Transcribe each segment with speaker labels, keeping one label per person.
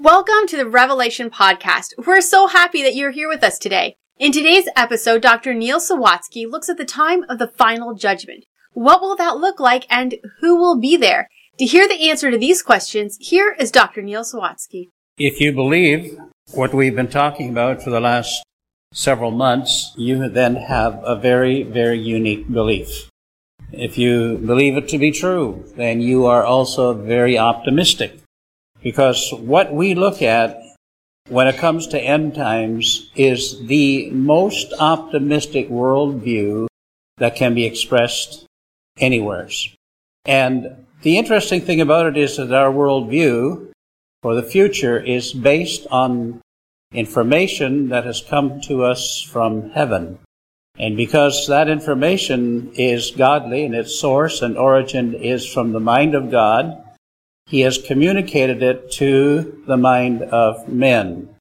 Speaker 1: Welcome to the Revelation Podcast. We're so happy that you're here with us today. In today's episode, Dr. Neil Sawatsky looks at the time of the final judgment. What will that look like and who will be there? To hear the answer to these questions, here is Dr. Neil Sawatsky.
Speaker 2: If you believe what we've been talking about for the last several months, you then have a very, very unique belief. If you believe it to be true, then you are also very optimistic. Because what we look at when it comes to end times is the most optimistic worldview that can be expressed anywheres. And the interesting thing about it is that our worldview for the future is based on information that has come to us from heaven. And because that information is godly and its source and origin is from the mind of God, he has communicated it to the mind of men.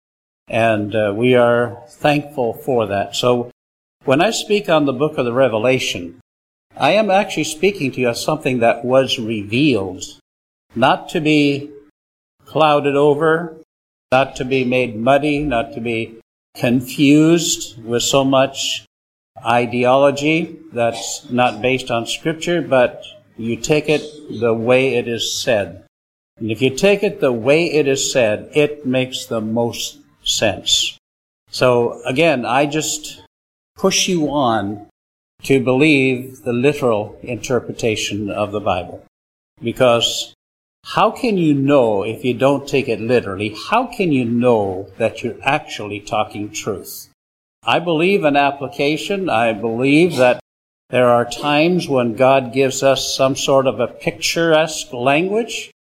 Speaker 2: And uh, we are thankful for that. So when I speak on the book of the Revelation, I am actually speaking to you of something that was revealed, not to be clouded over, not to be made muddy, not to be confused with so much ideology that's not based on scripture, but you take it the way it is said. And if you take it the way it is said, it makes the most sense. So again, I just push you on to believe the literal interpretation of the Bible. Because how can you know if you don't take it literally? How can you know that you're actually talking truth? I believe in application. I believe that there are times when God gives us some sort of a picturesque language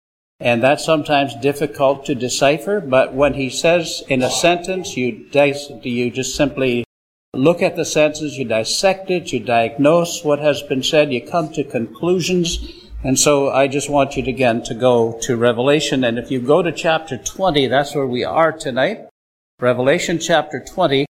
Speaker 2: and that's sometimes difficult to decipher, but when he says in a sentence, you, dis- you just simply look at the sentence, you dissect it, you diagnose what has been said, you come to conclusions. And so I just want you to, again to go to Revelation. And if you go to chapter 20, that's where we are tonight. Revelation chapter 20.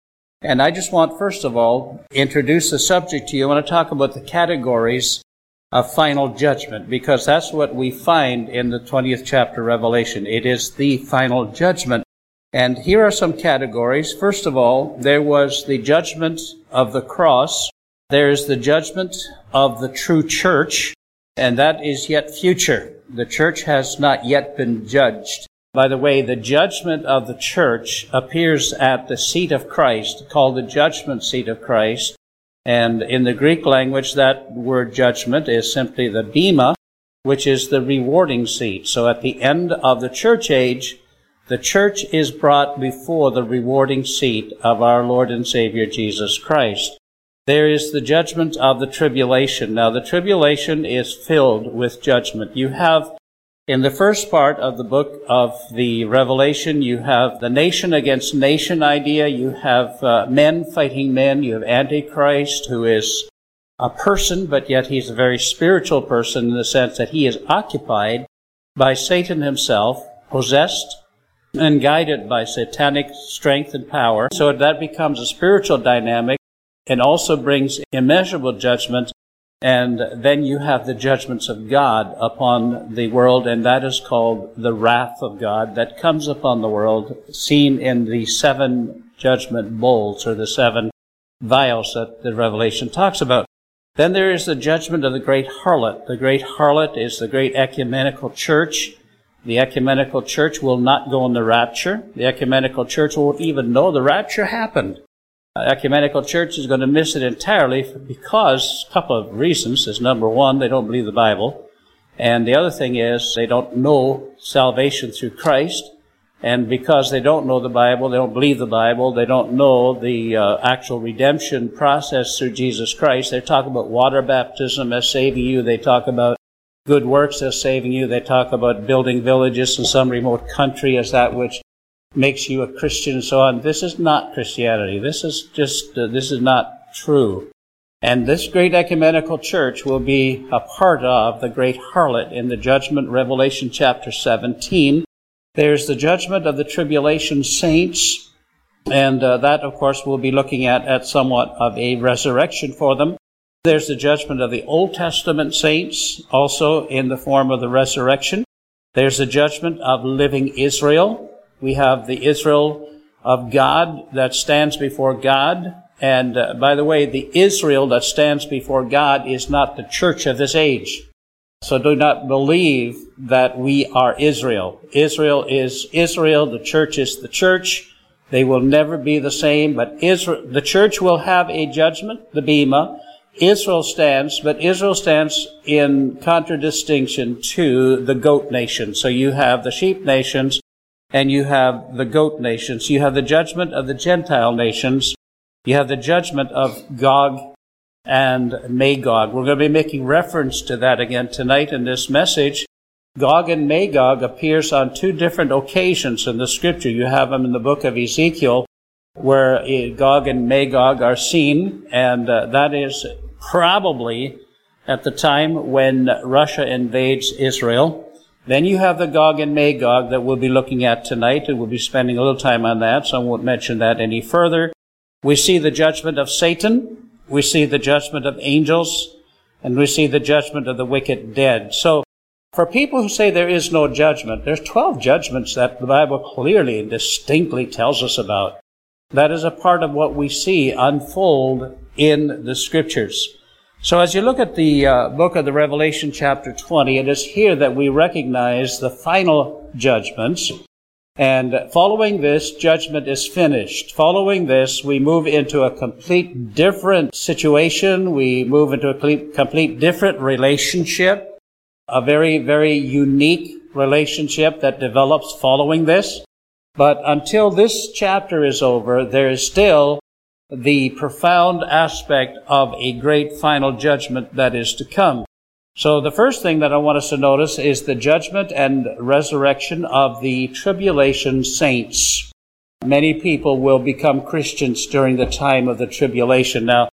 Speaker 2: And I just want, first of all, introduce the subject to you. I want to talk about the categories of final judgment because that's what we find in the 20th chapter Revelation. It is the final judgment. And here are some categories. First of all, there was the judgment of the cross. There's the judgment of the true church, and that is yet future. The church has not yet been judged. By the way, the judgment of the church appears at the seat of Christ, called the judgment seat of Christ. And in the Greek language, that word judgment is simply the bema, which is the rewarding seat. So at the end of the church age, the church is brought before the rewarding seat of our Lord and Savior Jesus Christ. There is the judgment of the tribulation. Now the tribulation is filled with judgment. You have in the first part of the book of the Revelation, you have the nation against nation idea. You have uh, men fighting men. You have Antichrist, who is a person, but yet he's a very spiritual person in the sense that he is occupied by Satan himself, possessed and guided by satanic strength and power. So that becomes a spiritual dynamic and also brings immeasurable judgment and then you have the judgments of God upon the world, and that is called the wrath of God that comes upon the world, seen in the seven judgment bowls or the seven vials that the Revelation talks about. Then there is the judgment of the great harlot. The great harlot is the great ecumenical church. The ecumenical church will not go in the rapture. The ecumenical church won't even know the rapture happened ecumenical church is going to miss it entirely because a couple of reasons is number one, they don't believe the Bible. And the other thing is they don't know salvation through Christ. And because they don't know the Bible, they don't believe the Bible, they don't know the uh, actual redemption process through Jesus Christ. They talk about water baptism as saving you. They talk about good works as saving you. They talk about building villages in some remote country as that which makes you a Christian and so on. This is not Christianity. This is just, uh, this is not true. And this great ecumenical church will be a part of the great harlot in the judgment, Revelation chapter 17. There's the judgment of the tribulation saints, and uh, that, of course, we'll be looking at at somewhat of a resurrection for them. There's the judgment of the Old Testament saints, also in the form of the resurrection. There's the judgment of living Israel, We have the Israel of God that stands before God. And uh, by the way, the Israel that stands before God is not the church of this age. So do not believe that we are Israel. Israel is Israel. The church is the church. They will never be the same, but Israel, the church will have a judgment, the Bema. Israel stands, but Israel stands in contradistinction to the goat nation. So you have the sheep nations and you have the goat nations. You have the judgment of the Gentile nations. You have the judgment of Gog and Magog. We're going to be making reference to that again tonight in this message. Gog and Magog appears on two different occasions in the scripture. You have them in the book of Ezekiel, where Gog and Magog are seen, and uh, that is probably at the time when Russia invades Israel. Then you have the Gog and Magog that we'll be looking at tonight, and we'll be spending a little time on that, so I won't mention that any further. We see the judgment of Satan, we see the judgment of angels, and we see the judgment of the wicked dead. So, for people who say there is no judgment, there's 12 judgments that the Bible clearly and distinctly tells us about. That is a part of what we see unfold in the scriptures. So as you look at the uh, book of the Revelation chapter 20, it is here that we recognize the final judgments. And following this, judgment is finished. Following this, we move into a complete different situation. We move into a complete, complete different relationship, a very, very unique relationship that develops following this. But until this chapter is over, there is still the profound aspect of a great final judgment that is to come. So the first thing that I want us to notice is the judgment and resurrection of the tribulation saints. Many people will become Christians during the time of the tribulation. Now,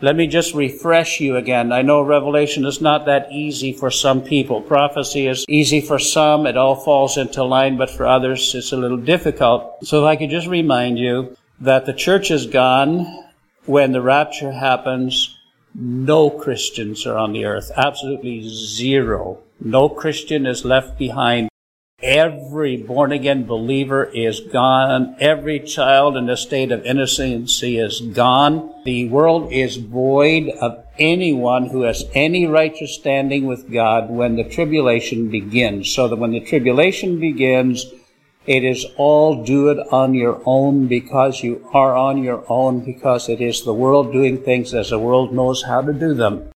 Speaker 2: let me just refresh you again. I know Revelation is not that easy for some people. Prophecy is easy for some. It all falls into line, but for others, it's a little difficult. So if I could just remind you, that the church is gone when the rapture happens. No Christians are on the earth. Absolutely zero. No Christian is left behind. Every born again believer is gone. Every child in a state of innocency is gone. The world is void of anyone who has any righteous standing with God when the tribulation begins. So that when the tribulation begins, it is all do it on your own because you are on your own because it is the world doing things as the world knows how to do them.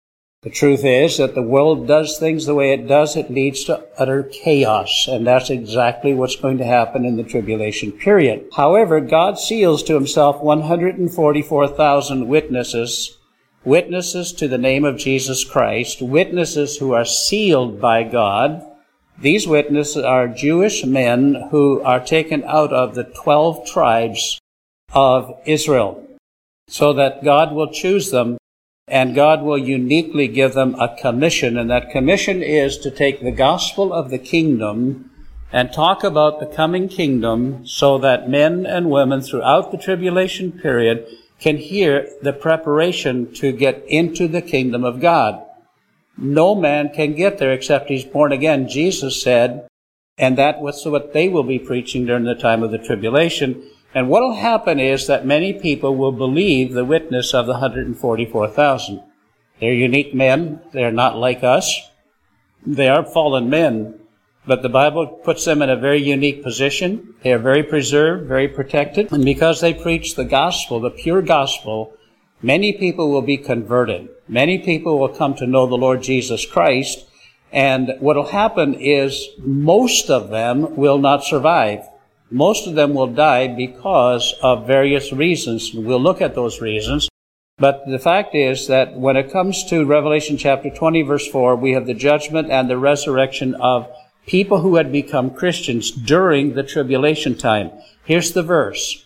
Speaker 2: The truth is that the world does things the way it does. It leads to utter chaos. And that's exactly what's going to happen in the tribulation period. However, God seals to himself 144,000 witnesses, witnesses to the name of Jesus Christ, witnesses who are sealed by God, these witnesses are Jewish men who are taken out of the 12 tribes of Israel so that God will choose them and God will uniquely give them a commission. And that commission is to take the gospel of the kingdom and talk about the coming kingdom so that men and women throughout the tribulation period can hear the preparation to get into the kingdom of God. No man can get there except he's born again, Jesus said, and that was what they will be preaching during the time of the tribulation. And what will happen is that many people will believe the witness of the 144,000. They're unique men. They're not like us. They are fallen men. But the Bible puts them in a very unique position. They are very preserved, very protected. And because they preach the gospel, the pure gospel, many people will be converted. Many people will come to know the Lord Jesus Christ. And what will happen is most of them will not survive. Most of them will die because of various reasons. We'll look at those reasons. But the fact is that when it comes to Revelation chapter 20 verse 4, we have the judgment and the resurrection of people who had become Christians during the tribulation time. Here's the verse.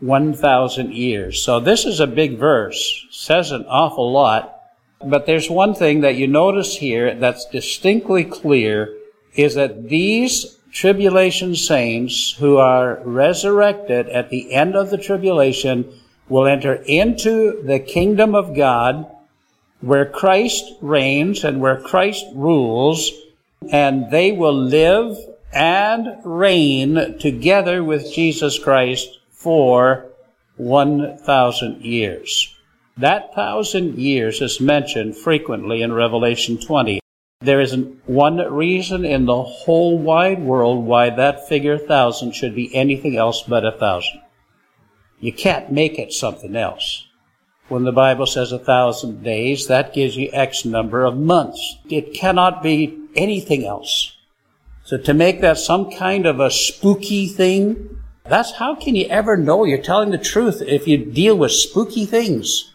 Speaker 2: 1,000 years. So this is a big verse, says an awful lot. But there's one thing that you notice here that's distinctly clear is that these tribulation saints who are resurrected at the end of the tribulation will enter into the kingdom of God where Christ reigns and where Christ rules and they will live and reign together with Jesus Christ for 1,000 years. That thousand years is mentioned frequently in Revelation 20. There isn't one reason in the whole wide world why that figure thousand should be anything else but a thousand. You can't make it something else. When the Bible says a thousand days, that gives you X number of months. It cannot be anything else. So to make that some kind of a spooky thing, that's how can you ever know you're telling the truth if you deal with spooky things?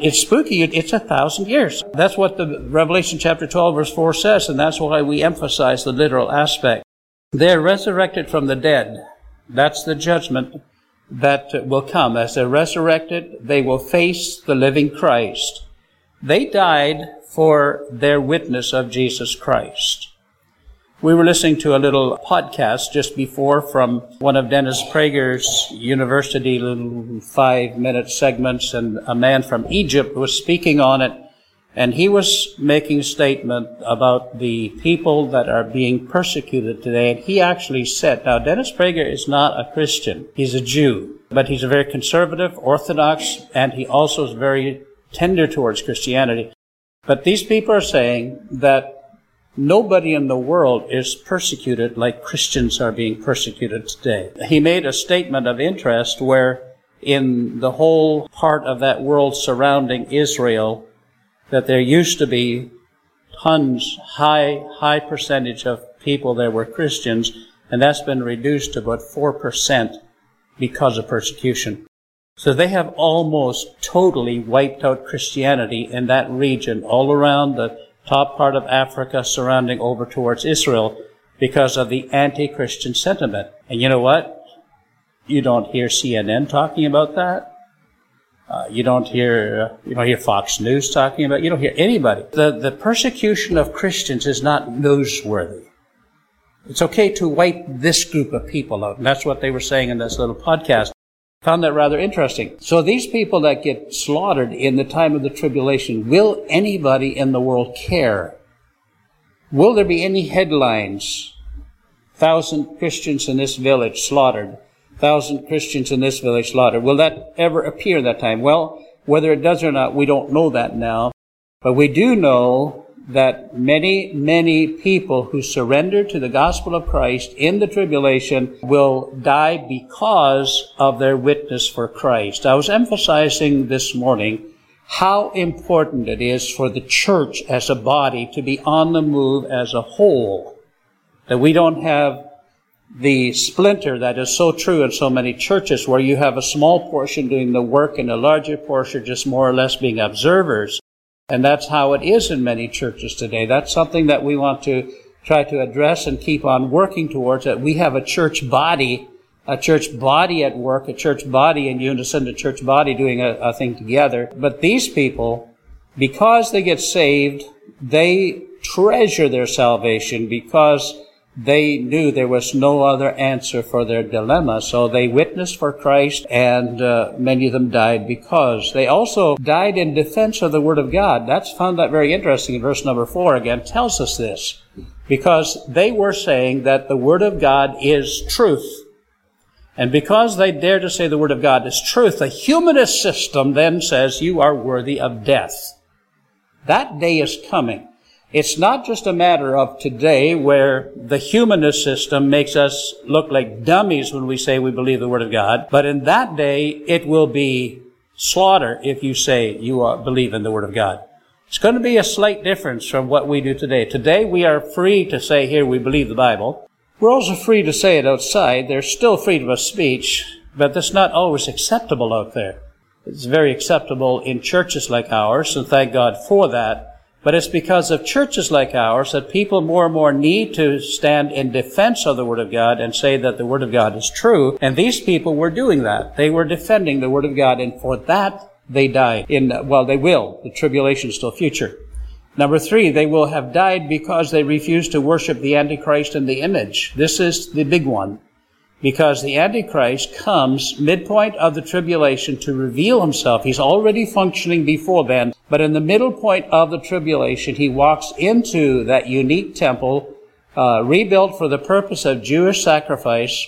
Speaker 2: It's spooky. It's a thousand years. That's what the Revelation chapter 12 verse 4 says, and that's why we emphasize the literal aspect. They're resurrected from the dead. That's the judgment that will come. As they're resurrected, they will face the living Christ. They died for their witness of Jesus Christ. We were listening to a little podcast just before from one of Dennis Prager's university little five minute segments and a man from Egypt was speaking on it and he was making a statement about the people that are being persecuted today. And he actually said, now Dennis Prager is not a Christian. He's a Jew, but he's a very conservative, orthodox, and he also is very tender towards Christianity. But these people are saying that Nobody in the world is persecuted like Christians are being persecuted today. He made a statement of interest where in the whole part of that world surrounding Israel, that there used to be tons, high, high percentage of people that were Christians, and that's been reduced to about 4% because of persecution. So they have almost totally wiped out Christianity in that region all around the top part of Africa surrounding over towards Israel because of the anti-Christian sentiment. And you know what? You don't hear CNN talking about that. Uh, you don't hear you don't hear Fox News talking about. You don't hear anybody. The the persecution of Christians is not newsworthy. It's okay to wipe this group of people out, and that's what they were saying in this little podcast. Found that rather interesting. So these people that get slaughtered in the time of the tribulation, will anybody in the world care? Will there be any headlines? Thousand Christians in this village slaughtered. Thousand Christians in this village slaughtered. Will that ever appear that time? Well, whether it does or not, we don't know that now. But we do know that many, many people who surrender to the gospel of Christ in the tribulation will die because of their witness for Christ. I was emphasizing this morning how important it is for the church as a body to be on the move as a whole. That we don't have the splinter that is so true in so many churches where you have a small portion doing the work and a larger portion just more or less being observers. And that's how it is in many churches today. That's something that we want to try to address and keep on working towards that we have a church body, a church body at work, a church body in unison, a church body doing a, a thing together. But these people, because they get saved, they treasure their salvation because they knew there was no other answer for their dilemma. So they witnessed for Christ and uh, many of them died because. They also died in defense of the Word of God. That's found that very interesting in verse number four again, tells us this. Because they were saying that the Word of God is truth. And because they dare to say the Word of God is truth, the humanist system then says you are worthy of death. That day is coming. It's not just a matter of today where the humanist system makes us look like dummies when we say we believe the Word of God, but in that day it will be slaughter if you say you believe in the Word of God. It's going to be a slight difference from what we do today. Today we are free to say here we believe the Bible. We're also free to say it outside. There's still freedom of speech, but that's not always acceptable out there. It's very acceptable in churches like ours, and thank God for that. But it's because of churches like ours that people more and more need to stand in defense of the Word of God and say that the Word of God is true. And these people were doing that. They were defending the Word of God, and for that they died. In well, they will. The tribulation is still future. Number three, they will have died because they refused to worship the Antichrist and the image. This is the big one because the Antichrist comes midpoint of the tribulation to reveal himself. He's already functioning before then, but in the middle point of the tribulation, he walks into that unique temple, uh, rebuilt for the purpose of Jewish sacrifice.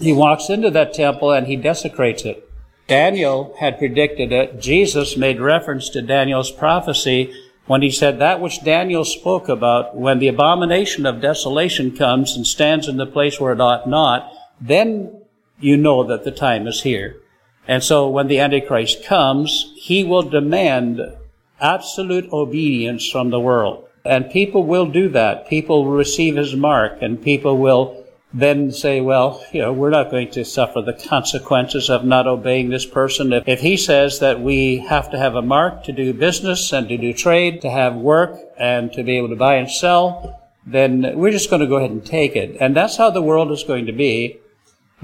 Speaker 2: He walks into that temple and he desecrates it. Daniel had predicted it. Jesus made reference to Daniel's prophecy when he said that which Daniel spoke about when the abomination of desolation comes and stands in the place where it ought not, then you know that the time is here. And so when the Antichrist comes, he will demand absolute obedience from the world. And people will do that. People will receive his mark and people will then say, well, you know, we're not going to suffer the consequences of not obeying this person. If, if he says that we have to have a mark to do business and to do trade, to have work and to be able to buy and sell, then we're just going to go ahead and take it. And that's how the world is going to be.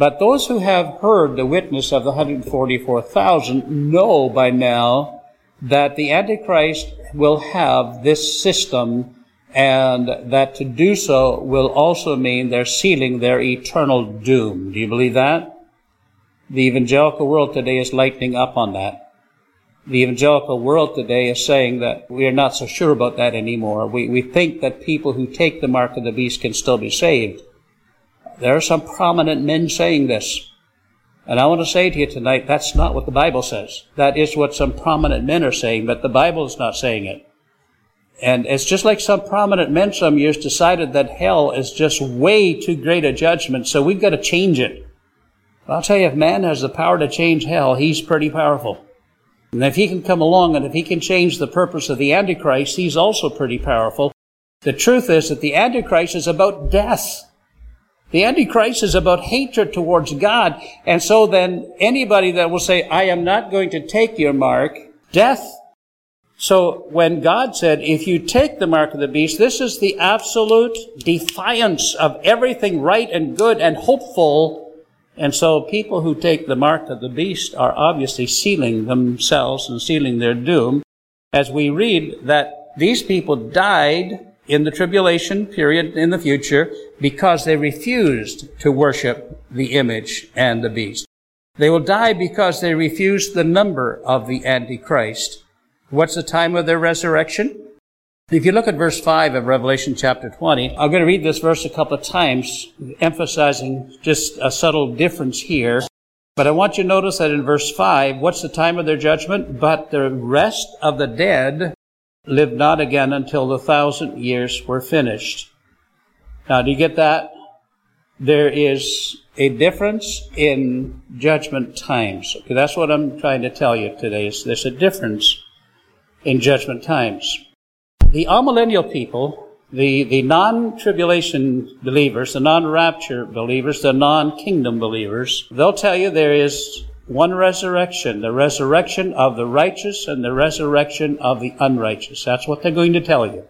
Speaker 2: But those who have heard the witness of the 144,000 know by now that the Antichrist will have this system and that to do so will also mean they're sealing their eternal doom. Do you believe that? The evangelical world today is lightening up on that. The evangelical world today is saying that we are not so sure about that anymore. We, we think that people who take the mark of the beast can still be saved. There are some prominent men saying this. And I want to say to you tonight, that's not what the Bible says. That is what some prominent men are saying, but the Bible is not saying it. And it's just like some prominent men some years decided that hell is just way too great a judgment, so we've got to change it. I'll tell you, if man has the power to change hell, he's pretty powerful. And if he can come along and if he can change the purpose of the Antichrist, he's also pretty powerful. The truth is that the Antichrist is about death. The Antichrist is about hatred towards God. And so then anybody that will say, I am not going to take your mark, death. So when God said, if you take the mark of the beast, this is the absolute defiance of everything right and good and hopeful. And so people who take the mark of the beast are obviously sealing themselves and sealing their doom. As we read that these people died in the tribulation period in the future because they refused to worship the image and the beast. They will die because they refused the number of the Antichrist. What's the time of their resurrection? If you look at verse 5 of Revelation chapter 20, I'm going to read this verse a couple of times, emphasizing just a subtle difference here. But I want you to notice that in verse 5, what's the time of their judgment? But the rest of the dead lived not again until the thousand years were finished. Now, do you get that? There is a difference in judgment times. Okay, that's what I'm trying to tell you today. Is there's a difference in judgment times. The amillennial people, the, the non-tribulation believers, the non-rapture believers, the non-kingdom believers, they'll tell you there is one resurrection, the resurrection of the righteous and the resurrection of the unrighteous. That's what they're going to tell you.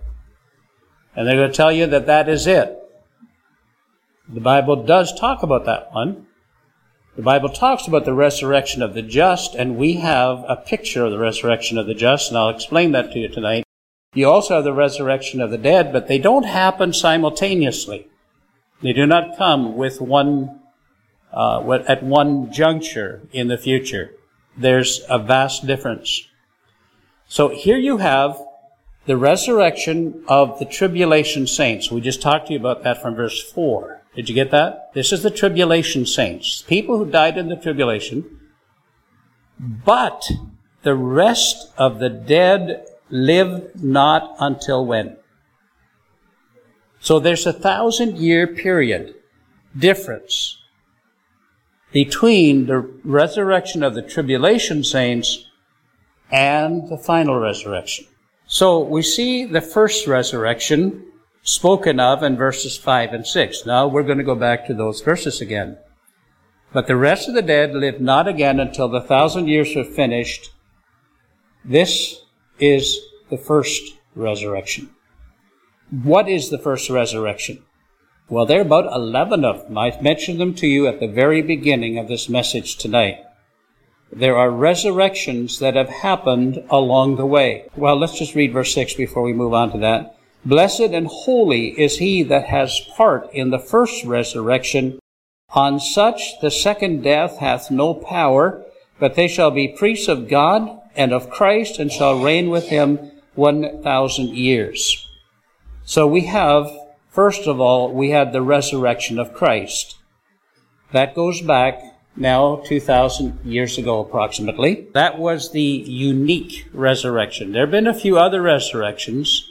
Speaker 2: And they're going to tell you that that is it. The Bible does talk about that one. The Bible talks about the resurrection of the just, and we have a picture of the resurrection of the just, and I'll explain that to you tonight. You also have the resurrection of the dead, but they don't happen simultaneously. They do not come with one uh, at one juncture in the future. There's a vast difference. So here you have the resurrection of the tribulation saints. We just talked to you about that from verse 4. Did you get that? This is the tribulation saints, people who died in the tribulation. But the rest of the dead live not until when? So there's a thousand year period difference between the resurrection of the tribulation saints and the final resurrection. So we see the first resurrection spoken of in verses 5 and 6. Now we're going to go back to those verses again. But the rest of the dead live not again until the thousand years are finished. This is the first resurrection. What is the first resurrection? Well, there are about 11 of them. I mentioned them to you at the very beginning of this message tonight. There are resurrections that have happened along the way. Well, let's just read verse 6 before we move on to that. Blessed and holy is he that has part in the first resurrection. On such the second death hath no power, but they shall be priests of God and of Christ and shall reign with him one thousand years. So we have, first of all, we had the resurrection of Christ. That goes back now 2,000 years ago approximately. That was the unique resurrection. There have been a few other resurrections,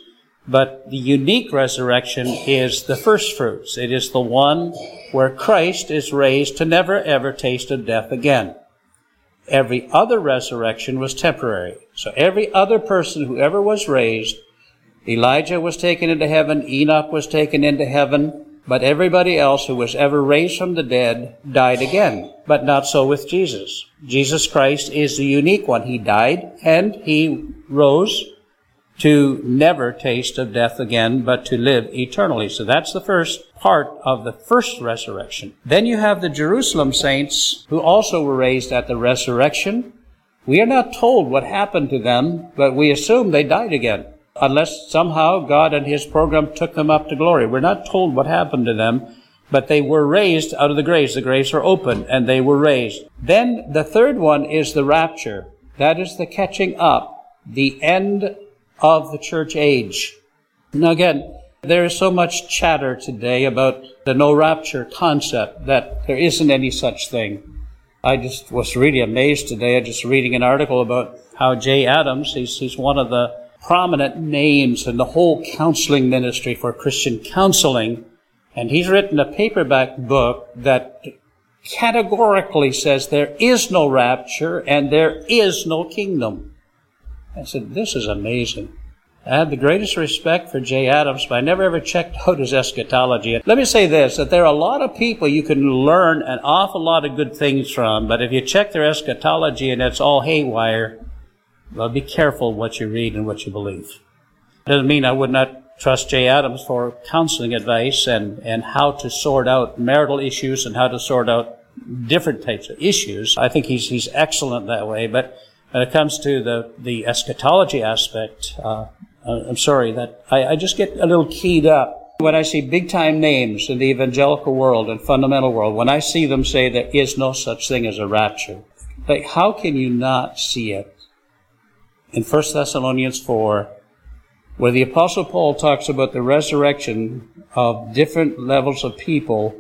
Speaker 2: but the unique resurrection is the first fruits. It is the one where Christ is raised to never ever taste of death again. Every other resurrection was temporary. So every other person who ever was raised, Elijah was taken into heaven, Enoch was taken into heaven, but everybody else who was ever raised from the dead died again. But not so with Jesus. Jesus Christ is the unique one. He died and he rose to never taste of death again, but to live eternally. So that's the first part of the first resurrection. Then you have the Jerusalem saints who also were raised at the resurrection. We are not told what happened to them, but we assume they died again. Unless somehow God and His program took them up to glory. We're not told what happened to them, but they were raised out of the graves. The graves were open and they were raised. Then the third one is the rapture. That is the catching up, the end of the church age. Now again, there is so much chatter today about the no rapture concept that there isn't any such thing. I just was really amazed today. I just reading an article about how Jay Adams, he's, he's one of the prominent names in the whole counseling ministry for Christian counseling. And he's written a paperback book that categorically says there is no rapture and there is no kingdom. I said, this is amazing. I have the greatest respect for Jay Adams, but I never ever checked out his eschatology. Let me say this, that there are a lot of people you can learn an awful lot of good things from, but if you check their eschatology and it's all haywire, well, be careful what you read and what you believe. Doesn't mean I would not trust Jay Adams for counseling advice and, and how to sort out marital issues and how to sort out different types of issues. I think he's, he's excellent that way, but when it comes to the, the eschatology aspect, uh, I'm sorry that I, I just get a little keyed up when I see big time names in the evangelical world and fundamental world, when I see them say there is no such thing as a rapture, like how can you not see it? In 1 Thessalonians 4, where the apostle Paul talks about the resurrection of different levels of people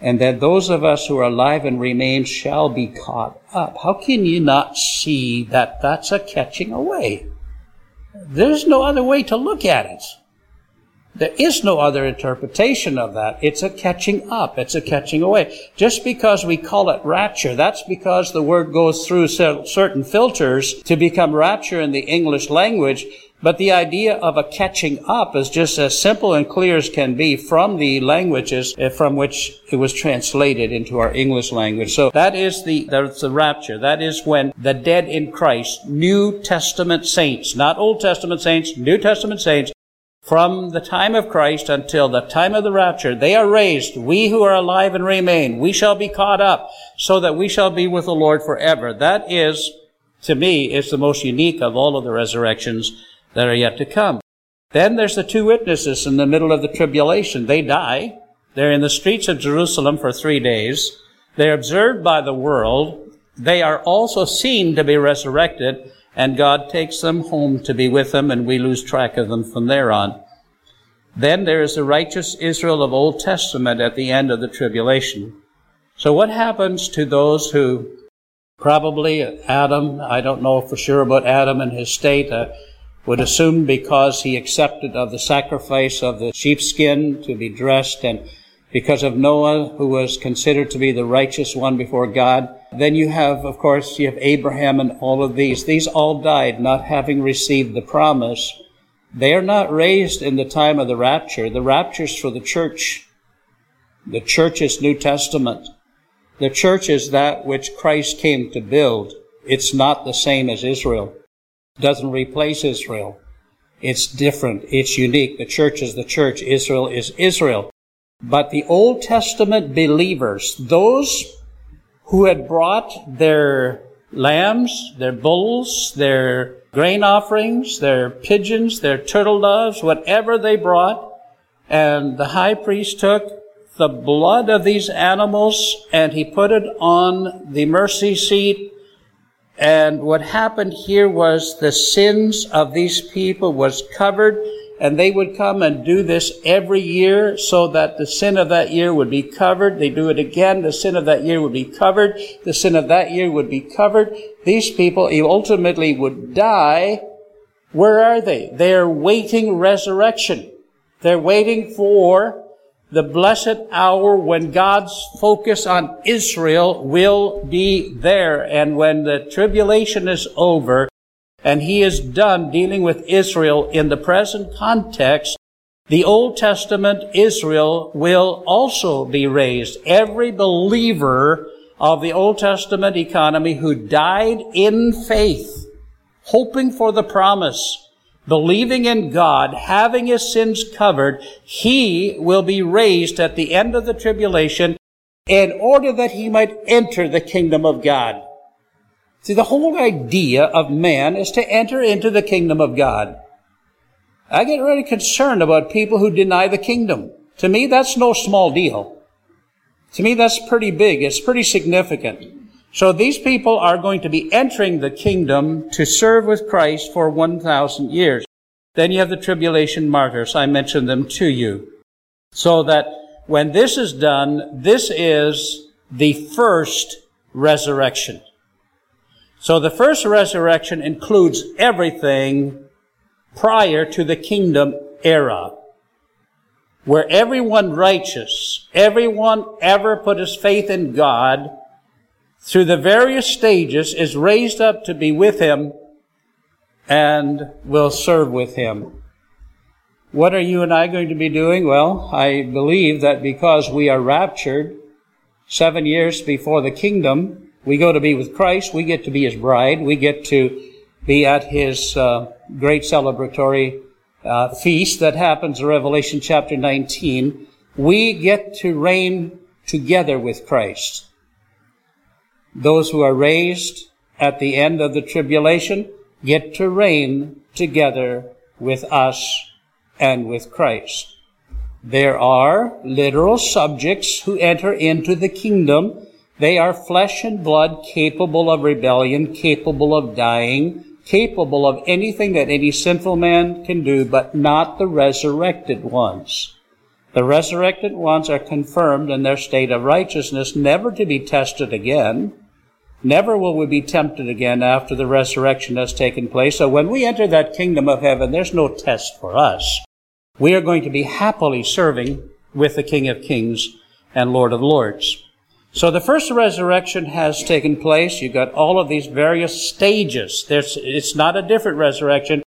Speaker 2: and that those of us who are alive and remain shall be caught up. How can you not see that that's a catching away? There's no other way to look at it. There is no other interpretation of that. It's a catching up. It's a catching away. Just because we call it rapture, that's because the word goes through certain filters to become rapture in the English language. But the idea of a catching up is just as simple and clear as can be from the languages eh, from which it was translated into our English language. So that is the, that's the rapture. That is when the dead in Christ, New Testament saints, not Old Testament saints, New Testament saints, from the time of Christ until the time of the rapture, they are raised. We who are alive and remain, we shall be caught up so that we shall be with the Lord forever. That is, to me, is the most unique of all of the resurrections that are yet to come. Then there's the two witnesses in the middle of the tribulation. They die. They're in the streets of Jerusalem for three days. They're observed by the world. They are also seen to be resurrected, and God takes them home to be with them, and we lose track of them from there on. Then there is the righteous Israel of Old Testament at the end of the tribulation. So what happens to those who probably Adam, I don't know for sure about Adam and his state, uh, would assume because he accepted of the sacrifice of the sheepskin to be dressed and because of Noah, who was considered to be the righteous one before God. Then you have, of course, you have Abraham and all of these. These all died not having received the promise. They are not raised in the time of the rapture. The rapture is for the church. The church is New Testament. The church is that which Christ came to build. It's not the same as Israel doesn't replace Israel. It's different. It's unique. The church is the church. Israel is Israel. But the Old Testament believers, those who had brought their lambs, their bulls, their grain offerings, their pigeons, their turtle doves, whatever they brought, and the high priest took the blood of these animals and he put it on the mercy seat. And what happened here was the sins of these people was covered and they would come and do this every year so that the sin of that year would be covered. They do it again. The sin of that year would be covered. The sin of that year would be covered. These people ultimately would die. Where are they? They are waiting resurrection. They're waiting for the blessed hour when God's focus on Israel will be there. And when the tribulation is over and he is done dealing with Israel in the present context, the Old Testament Israel will also be raised. Every believer of the Old Testament economy who died in faith, hoping for the promise, believing in God, having his sins covered, he will be raised at the end of the tribulation in order that he might enter the kingdom of God. See, the whole idea of man is to enter into the kingdom of God. I get really concerned about people who deny the kingdom. To me, that's no small deal. To me, that's pretty big. It's pretty significant. So these people are going to be entering the kingdom to serve with Christ for 1,000 years. Then you have the tribulation martyrs. I mentioned them to you. So that when this is done, this is the first resurrection. So the first resurrection includes everything prior to the kingdom era. Where everyone righteous, everyone ever put his faith in God, through the various stages is raised up to be with him and will serve with him. What are you and I going to be doing? Well, I believe that because we are raptured seven years before the kingdom, we go to be with Christ, we get to be his bride, we get to be at his uh, great celebratory uh, feast that happens in Revelation chapter 19. We get to reign together with Christ. Those who are raised at the end of the tribulation get to reign together with us and with Christ. There are literal subjects who enter into the kingdom. They are flesh and blood capable of rebellion, capable of dying, capable of anything that any sinful man can do, but not the resurrected ones. The resurrected ones are confirmed in their state of righteousness, never to be tested again. Never will we be tempted again after the resurrection has taken place. So when we enter that kingdom of heaven, there's no test for us. We are going to be happily serving with the King of Kings and Lord of Lords. So the first resurrection has taken place. You've got all of these various stages. There's, it's not a different resurrection.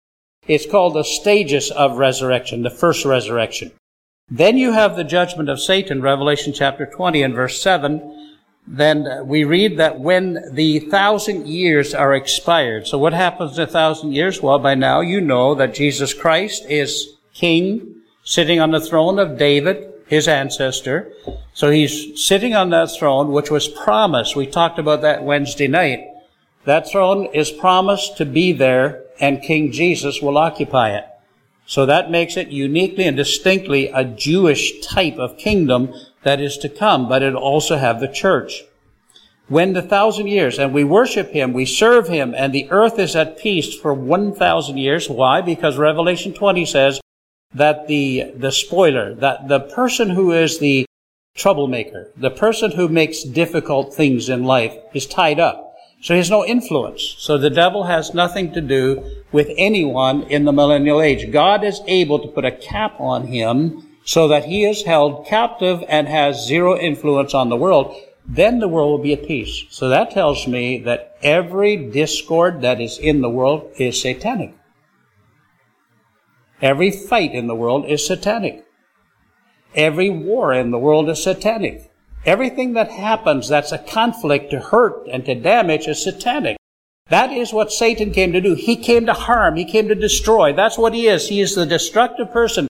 Speaker 2: It's called the stages of resurrection, the first resurrection. Then you have the judgment of Satan, Revelation chapter 20 and verse 7 then we read that when the thousand years are expired. So what happens in a thousand years? Well, by now you know that Jesus Christ is king, sitting on the throne of David, his ancestor. So he's sitting on that throne, which was promised. We talked about that Wednesday night. That throne is promised to be there and King Jesus will occupy it. So that makes it uniquely and distinctly a Jewish type of kingdom that is to come, but it also have the church. When the thousand years, and we worship Him, we serve Him, and the earth is at peace for one thousand years. Why? Because Revelation 20 says that the, the spoiler, that the person who is the troublemaker, the person who makes difficult things in life is tied up. So he has no influence. So the devil has nothing to do with anyone in the millennial age. God is able to put a cap on him so that he is held captive and has zero influence on the world, then the world will be at peace. So that tells me that every discord that is in the world is satanic. Every fight in the world is satanic. Every war in the world is satanic. Everything that happens that's a conflict to hurt and to damage is satanic. That is what Satan came to do. He came to harm. He came to destroy. That's what he is. He is the destructive person.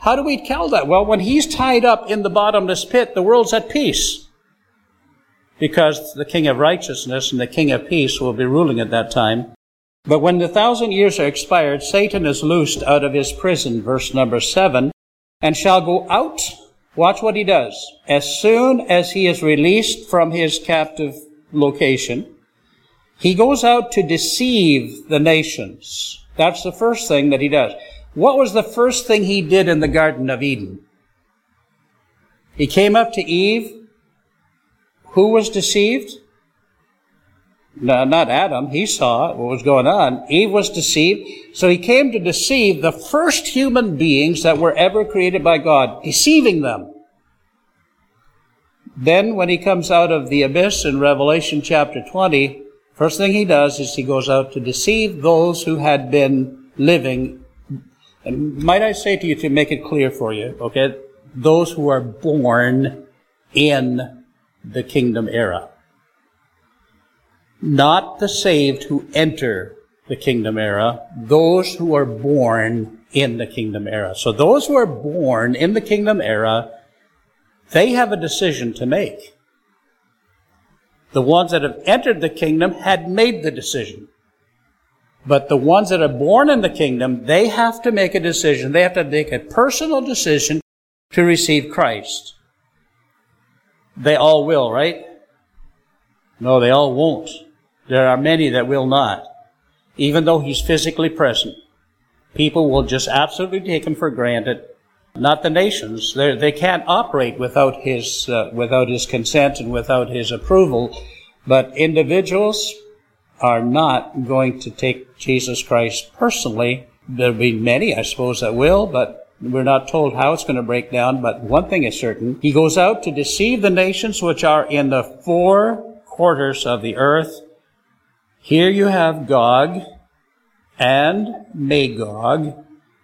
Speaker 2: How do we tell that? Well, when he's tied up in the bottomless pit, the world's at peace. Because the King of righteousness and the King of peace will be ruling at that time. But when the thousand years are expired, Satan is loosed out of his prison, verse number seven, and shall go out. Watch what he does. As soon as he is released from his captive location, he goes out to deceive the nations. That's the first thing that he does. What was the first thing he did in the Garden of Eden? He came up to Eve. Who was deceived? No, not Adam. He saw what was going on. Eve was deceived. So he came to deceive the first human beings that were ever created by God, deceiving them. Then when he comes out of the abyss in Revelation chapter 20, first thing he does is he goes out to deceive those who had been living. And might I say to you to make it clear for you, okay? Those who are born in the kingdom era not the saved who enter the kingdom era, those who are born in the kingdom era. So those who are born in the kingdom era, they have a decision to make. The ones that have entered the kingdom had made the decision. But the ones that are born in the kingdom, they have to make a decision. They have to make a personal decision to receive Christ. They all will, right? No, they all won't. There are many that will not. Even though he's physically present, people will just absolutely take him for granted. Not the nations. They're, they can not operate without his, uh, without his consent and without his approval. But individuals are not going to take Jesus Christ personally. There'll be many, I suppose, that will, but we're not told how it's going to break down. But one thing is certain. He goes out to deceive the nations which are in the four quarters of the earth here you have Gog and Magog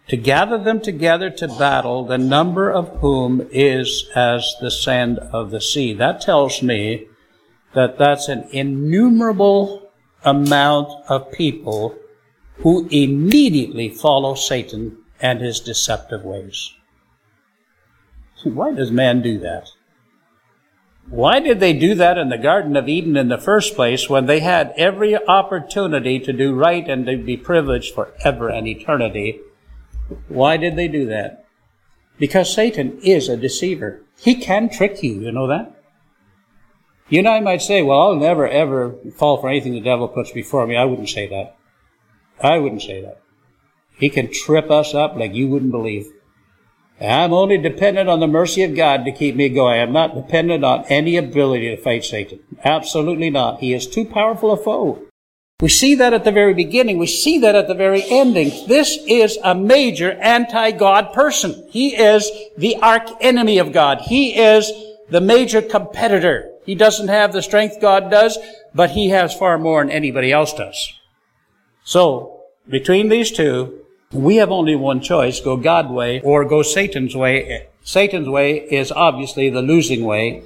Speaker 2: to gather them together to battle, the number of whom is as the sand of the sea. That tells me that that's an innumerable amount of people who immediately follow Satan and his deceptive ways. Why does man do that? Why did they do that in the Garden of Eden in the first place when they had every opportunity to do right and to be privileged forever and eternity? Why did they do that? Because Satan is a deceiver. He can trick you, you know that? You and I might say, well, I'll never ever fall for anything the devil puts before me. I wouldn't say that. I wouldn't say that. He can trip us up like you wouldn't believe. I'm only dependent on the mercy of God to keep me going. I'm not dependent on any ability to fight Satan. Absolutely not. He is too powerful a foe. We see that at the very beginning. We see that at the very ending. This is a major anti-God person. He is the arch enemy of God. He is the major competitor. He doesn't have the strength God does, but he has far more than anybody else does. So, between these two, we have only one choice, go God's way or go Satan's way. Satan's way is obviously the losing way.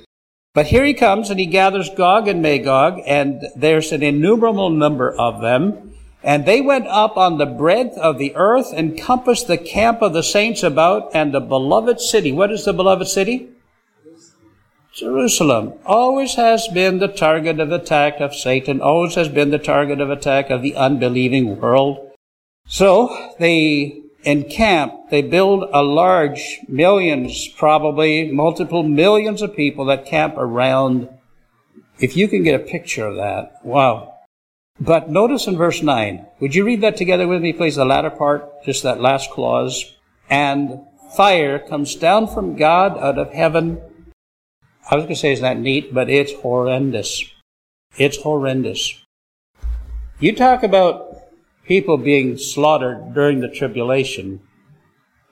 Speaker 2: But here he comes and he gathers Gog and Magog and there's an innumerable number of them. And they went up on the breadth of the earth and compassed the camp of the saints about and the beloved city. What is the beloved city? Jerusalem always has been the target of attack of Satan, always has been the target of attack of the unbelieving world. So they encamp, they build a large, millions, probably multiple millions of people that camp around. If you can get a picture of that, wow. But notice in verse 9, would you read that together with me, please? The latter part, just that last clause. And fire comes down from God out of heaven. I was going to say, is that neat? But it's horrendous. It's horrendous. You talk about people being slaughtered during the tribulation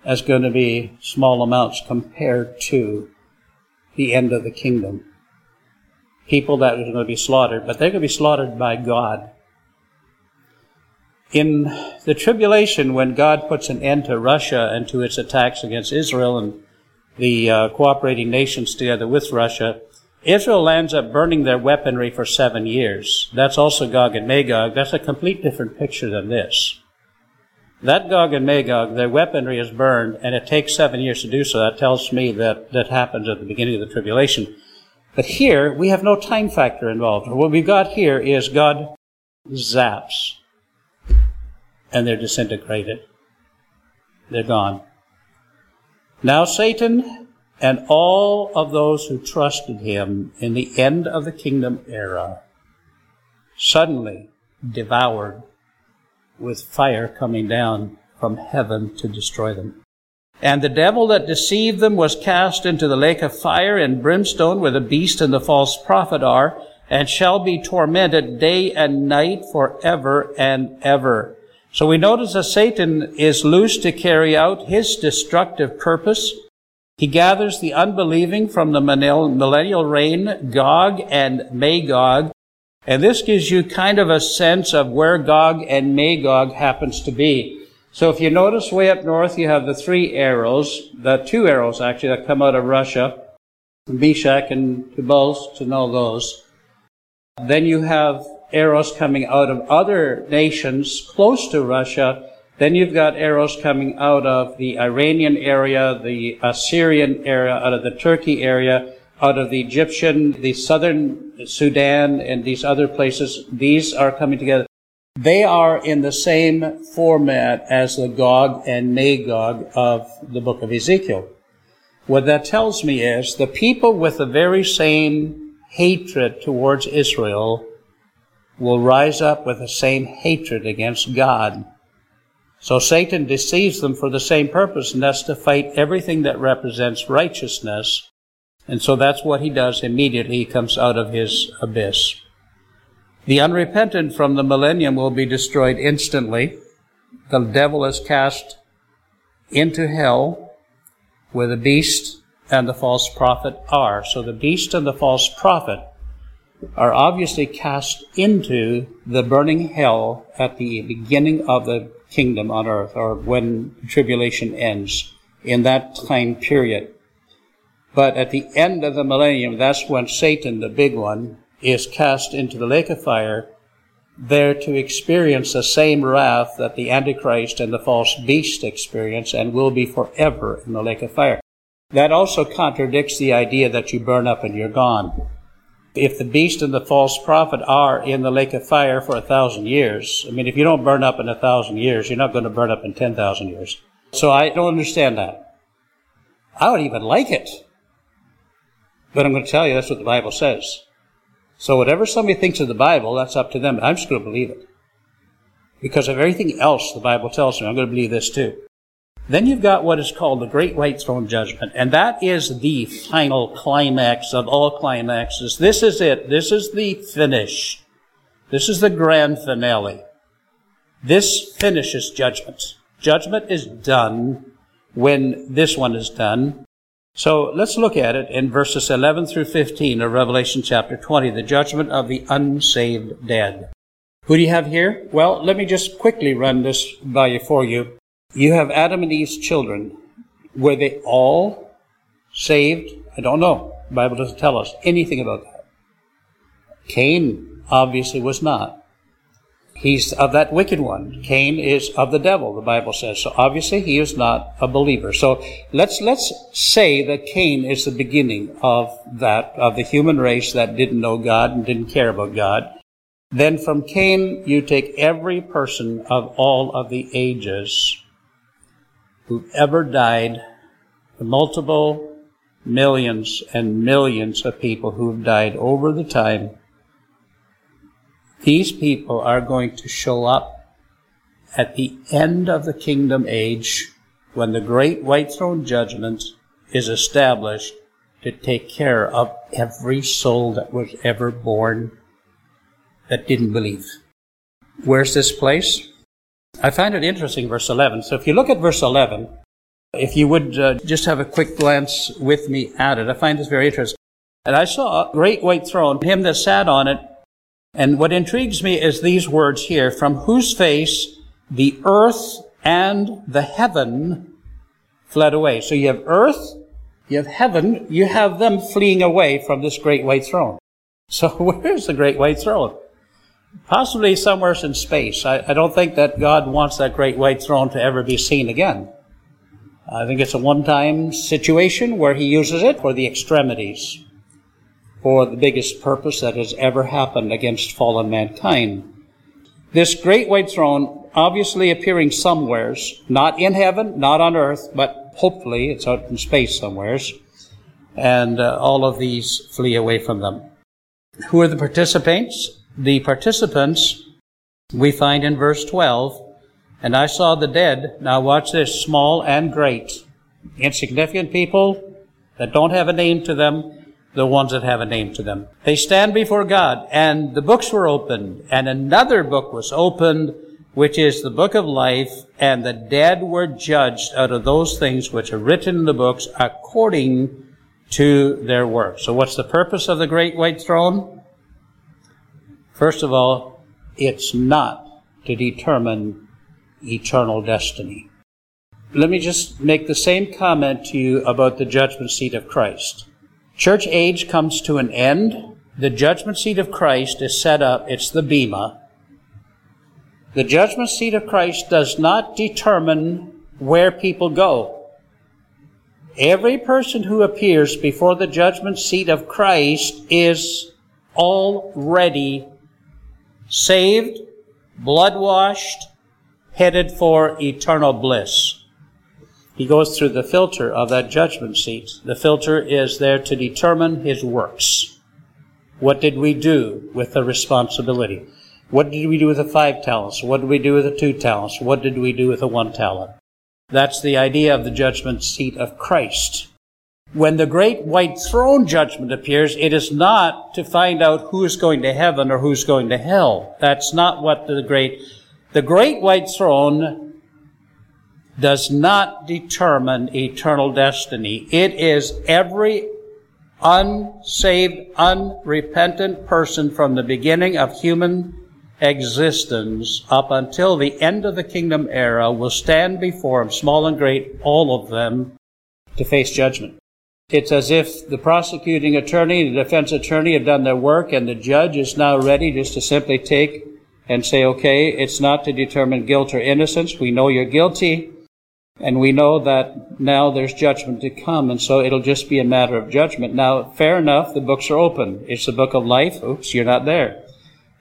Speaker 2: as going to be small amounts compared to the end of the kingdom. People that are going to be slaughtered, but they're going to be slaughtered by God. In the tribulation, when God puts an end to Russia and to its attacks against Israel and the uh, cooperating nations together with Russia, Israel lands up burning their weaponry for seven years. That's also Gog and Magog. That's a complete different picture than this. That Gog and Magog, their weaponry is burned, and it takes seven years to do so. That tells me that that happens at the beginning of the tribulation. But here, we have no time factor involved. What we've got here is God zaps, and they're disintegrated. They're gone. Now Satan and all of those who trusted him in the end of the kingdom era suddenly devoured with fire coming down from heaven to destroy them. And the devil that deceived them was cast into the lake of fire and brimstone where the beast and the false prophet are, and shall be tormented day and night forever and ever. So we notice that Satan is loose to carry out his destructive purpose he gathers the unbelieving from the millennial reign, Gog and Magog, and this gives you kind of a sense of where Gog and Magog happens to be. So if you notice way up north, you have the three arrows, the two arrows actually that come out of Russia, Meshech and Tubal, to know those. Then you have arrows coming out of other nations close to Russia, then you've got arrows coming out of the Iranian area, the Assyrian area, out of the Turkey area, out of the Egyptian, the southern Sudan, and these other places. These are coming together. They are in the same format as the Gog and Magog of the book of Ezekiel. What that tells me is the people with the very same hatred towards Israel will rise up with the same hatred against God so Satan deceives them for the same purpose, and that's to fight everything that represents righteousness. And so that's what he does immediately he comes out of his abyss. The unrepentant from the millennium will be destroyed instantly. The devil is cast into hell where the beast and the false prophet are. So the beast and the false prophet are obviously cast into the burning hell at the beginning of the kingdom on earth, or when tribulation ends, in that time period. But at the end of the millennium, that's when Satan, the big one, is cast into the lake of fire, there to experience the same wrath that the Antichrist and the false beast experience and will be forever in the lake of fire. That also contradicts the idea that you burn up and you're gone. If the beast and the false prophet are in the lake of fire for a thousand years, I mean, if you don't burn up in a thousand years, you're not going to burn up in 10,000 years. So I don't understand that. I would even like it. But I'm going to tell you that's what the Bible says. So whatever somebody thinks of the Bible, that's up to them. I'm just going to believe it. Because of everything else the Bible tells me, I'm going to believe this too. Then you've got what is called the Great White Throne Judgment, and that is the final climax of all climaxes. This is it. This is the finish. This is the grand finale. This finishes judgment. Judgment is done when this one is done. So let's look at it in verses 11 through 15 of Revelation chapter 20, the judgment of the unsaved dead. Who do you have here? Well, let me just quickly run this by you for you. You have Adam and Eve's children. Were they all saved? I don't know. The Bible doesn't tell us anything about that. Cain obviously was not. He's of that wicked one. Cain is of the devil, the Bible says. So obviously he is not a believer. So let's, let's say that Cain is the beginning of that, of the human race that didn't know God and didn't care about God. Then from Cain, you take every person of all of the ages who've ever died, the multiple millions and millions of people who have died over the time, these people are going to show up at the end of the kingdom age when the great white throne judgment is established to take care of every soul that was ever born that didn't believe. Where's this place? I find it interesting, verse 11. So if you look at verse 11, if you would uh, just have a quick glance with me at it, I find this very interesting. And I saw a great white throne, him that sat on it. And what intrigues me is these words here, from whose face the earth and the heaven fled away. So you have earth, you have heaven, you have them fleeing away from this great white throne. So where's the great white throne? Possibly somewhere in space. I, I don't think that God wants that great white throne to ever be seen again. I think it's a one-time situation where he uses it for the extremities, for the biggest purpose that has ever happened against fallen mankind. This great white throne obviously appearing somewheres, not in heaven, not on earth, but hopefully it's out in space somewheres. And uh, all of these flee away from them. Who are the participants? The participants we find in verse 12 and I saw the dead, now watch this, small and great, insignificant people that don't have a name to them, the ones that have a name to them. They stand before God, and the books were opened, and another book was opened, which is the book of life, and the dead were judged out of those things which are written in the books according to their works. So what's the purpose of the great white throne? First of all, it's not to determine eternal destiny. Let me just make the same comment to you about the judgment seat of Christ. Church age comes to an end. The judgment seat of Christ is set up. It's the Bema. The judgment seat of Christ does not determine where people go. Every person who appears before the judgment seat of Christ is already saved, blood washed, headed for eternal bliss. He goes through the filter of that judgment seat. The filter is there to determine his works. What did we do with the responsibility? What did we do with the five talents? What did we do with the two talents? What did we do with the one talent? That's the idea of the judgment seat of Christ. When the great white throne judgment appears, it is not to find out who's going to heaven or who's going to hell. That's not what the great the great white throne does not determine eternal destiny. It is every unsaved, unrepentant person from the beginning of human existence up until the end of the kingdom era will stand before him, small and great, all of them, to face judgment. It's as if the prosecuting attorney, the defense attorney have done their work and the judge is now ready just to simply take and say, okay, it's not to determine guilt or innocence. We know you're guilty. And we know that now there's judgment to come, and so it'll just be a matter of judgment. Now, fair enough, the books are open. It's the book of life. Oops, you're not there.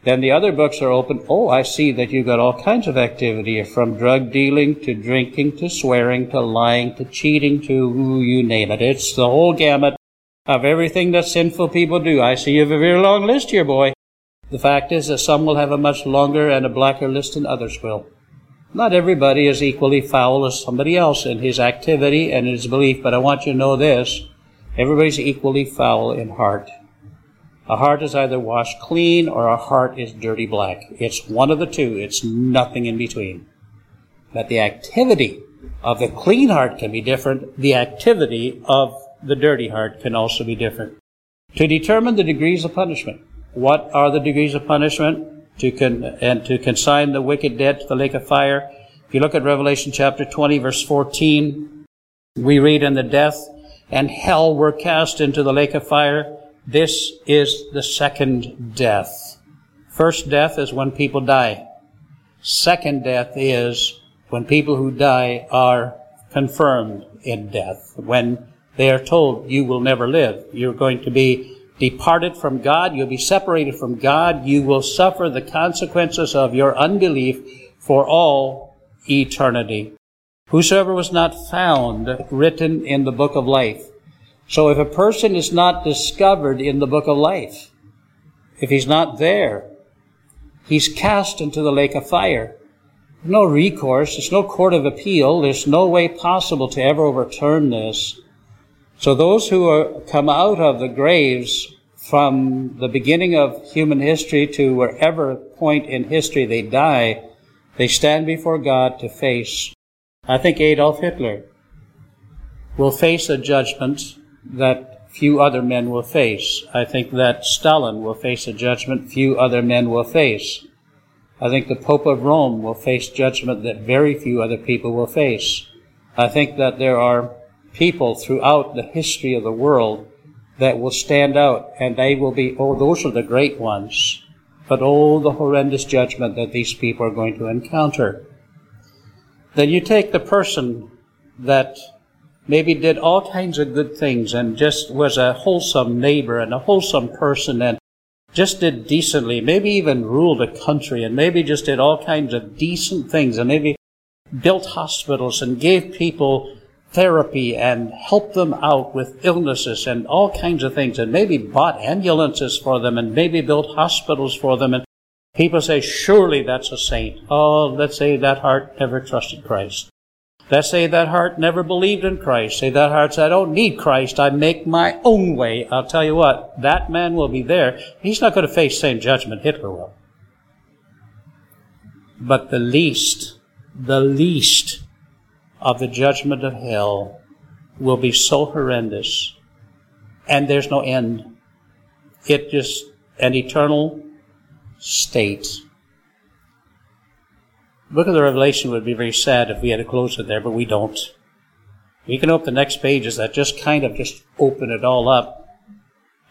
Speaker 2: Then the other books are open. Oh, I see that you've got all kinds of activity, from drug dealing to drinking to swearing to lying to cheating to you name it. It's the whole gamut of everything that sinful people do. I see you have a very long list here, boy. The fact is that some will have a much longer and a blacker list than others will. Not everybody is equally foul as somebody else in his activity and his belief, but I want you to know this. Everybody's equally foul in heart. A heart is either washed clean or a heart is dirty black. It's one of the two. It's nothing in between. But the activity of the clean heart can be different. The activity of the dirty heart can also be different. To determine the degrees of punishment, what are the degrees of punishment? To con- and to consign the wicked dead to the lake of fire. If you look at Revelation chapter 20 verse 14, we read in the death and hell were cast into the lake of fire. This is the second death. First death is when people die. Second death is when people who die are confirmed in death. When they are told you will never live. You're going to be departed from God. You'll be separated from God. You will suffer the consequences of your unbelief for all eternity. Whosoever was not found written in the book of life. So if a person is not discovered in the book of life, if he's not there, he's cast into the lake of fire. No recourse. There's no court of appeal. There's no way possible to ever overturn this. So those who are, come out of the graves from the beginning of human history to wherever point in history they die, they stand before God to face. I think Adolf Hitler will face a judgment that few other men will face. I think that Stalin will face a judgment few other men will face. I think the Pope of Rome will face judgment that very few other people will face. I think that there are people throughout the history of the world that will stand out, and they will be, oh, those are the great ones. But oh, the horrendous judgment that these people are going to encounter. Then you take the person that maybe did all kinds of good things and just was a wholesome neighbor and a wholesome person and just did decently, maybe even ruled a country and maybe just did all kinds of decent things and maybe built hospitals and gave people therapy and helped them out with illnesses and all kinds of things and maybe bought ambulances for them and maybe built hospitals for them and people say surely that's a saint. Oh, let's say that heart never trusted Christ. Let's say that heart never believed in Christ. Say that heart said, I don't need Christ. I make my own way. I'll tell you what, that man will be there. He's not going to face same judgment Hitler will. But the least, the least of the judgment of hell will be so horrendous and there's no end. It just an eternal state book of the Revelation would be very sad if we had to close it there, but we don't. We can open the next pages that just kind of just open it all up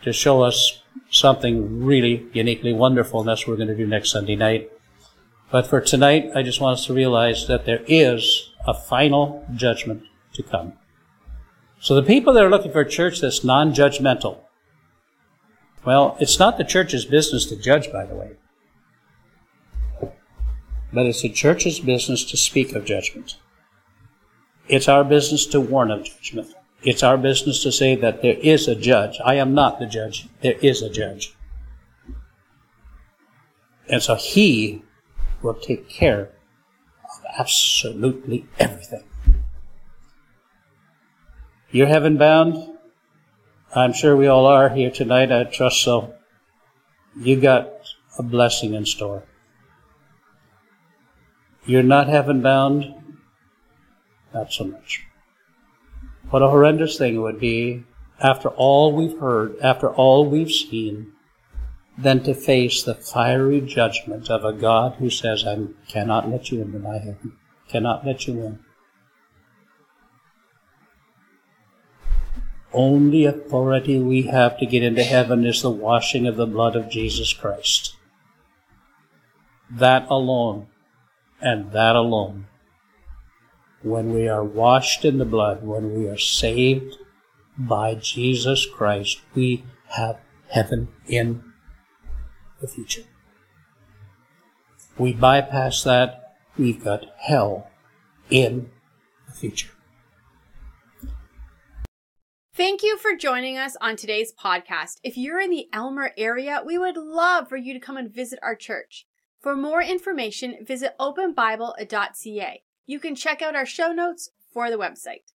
Speaker 2: to show us something really uniquely wonderful, and that's what we're going to do next Sunday night. But for tonight, I just want us to realize that there is a final judgment to come. So the people that are looking for a church that's non-judgmental, well, it's not the church's business to judge, by the way. But it's the church's business to speak of judgment. It's our business to warn of judgment. It's our business to say that there is a judge. I am not the judge. There is a judge. And so he will take care of absolutely everything. You're heaven bound. I'm sure we all are here tonight. I trust so. You got a blessing in store. You're not heaven bound? Not so much. What a horrendous thing it would be after all we've heard, after all we've seen, than to face the fiery judgment of a God who says, I cannot let you into my heaven, cannot let you in. Only authority we have to get into heaven is the washing of the blood of Jesus Christ. That alone and that alone. When we are washed in the blood, when we are saved by Jesus Christ, we have heaven in the future. We bypass that, we've got hell in the future.
Speaker 1: Thank you for joining us on today's podcast. If you're in the Elmer area, we would love for you to come and visit our church. For more information, visit openbible.ca. You can check out our show notes for the website.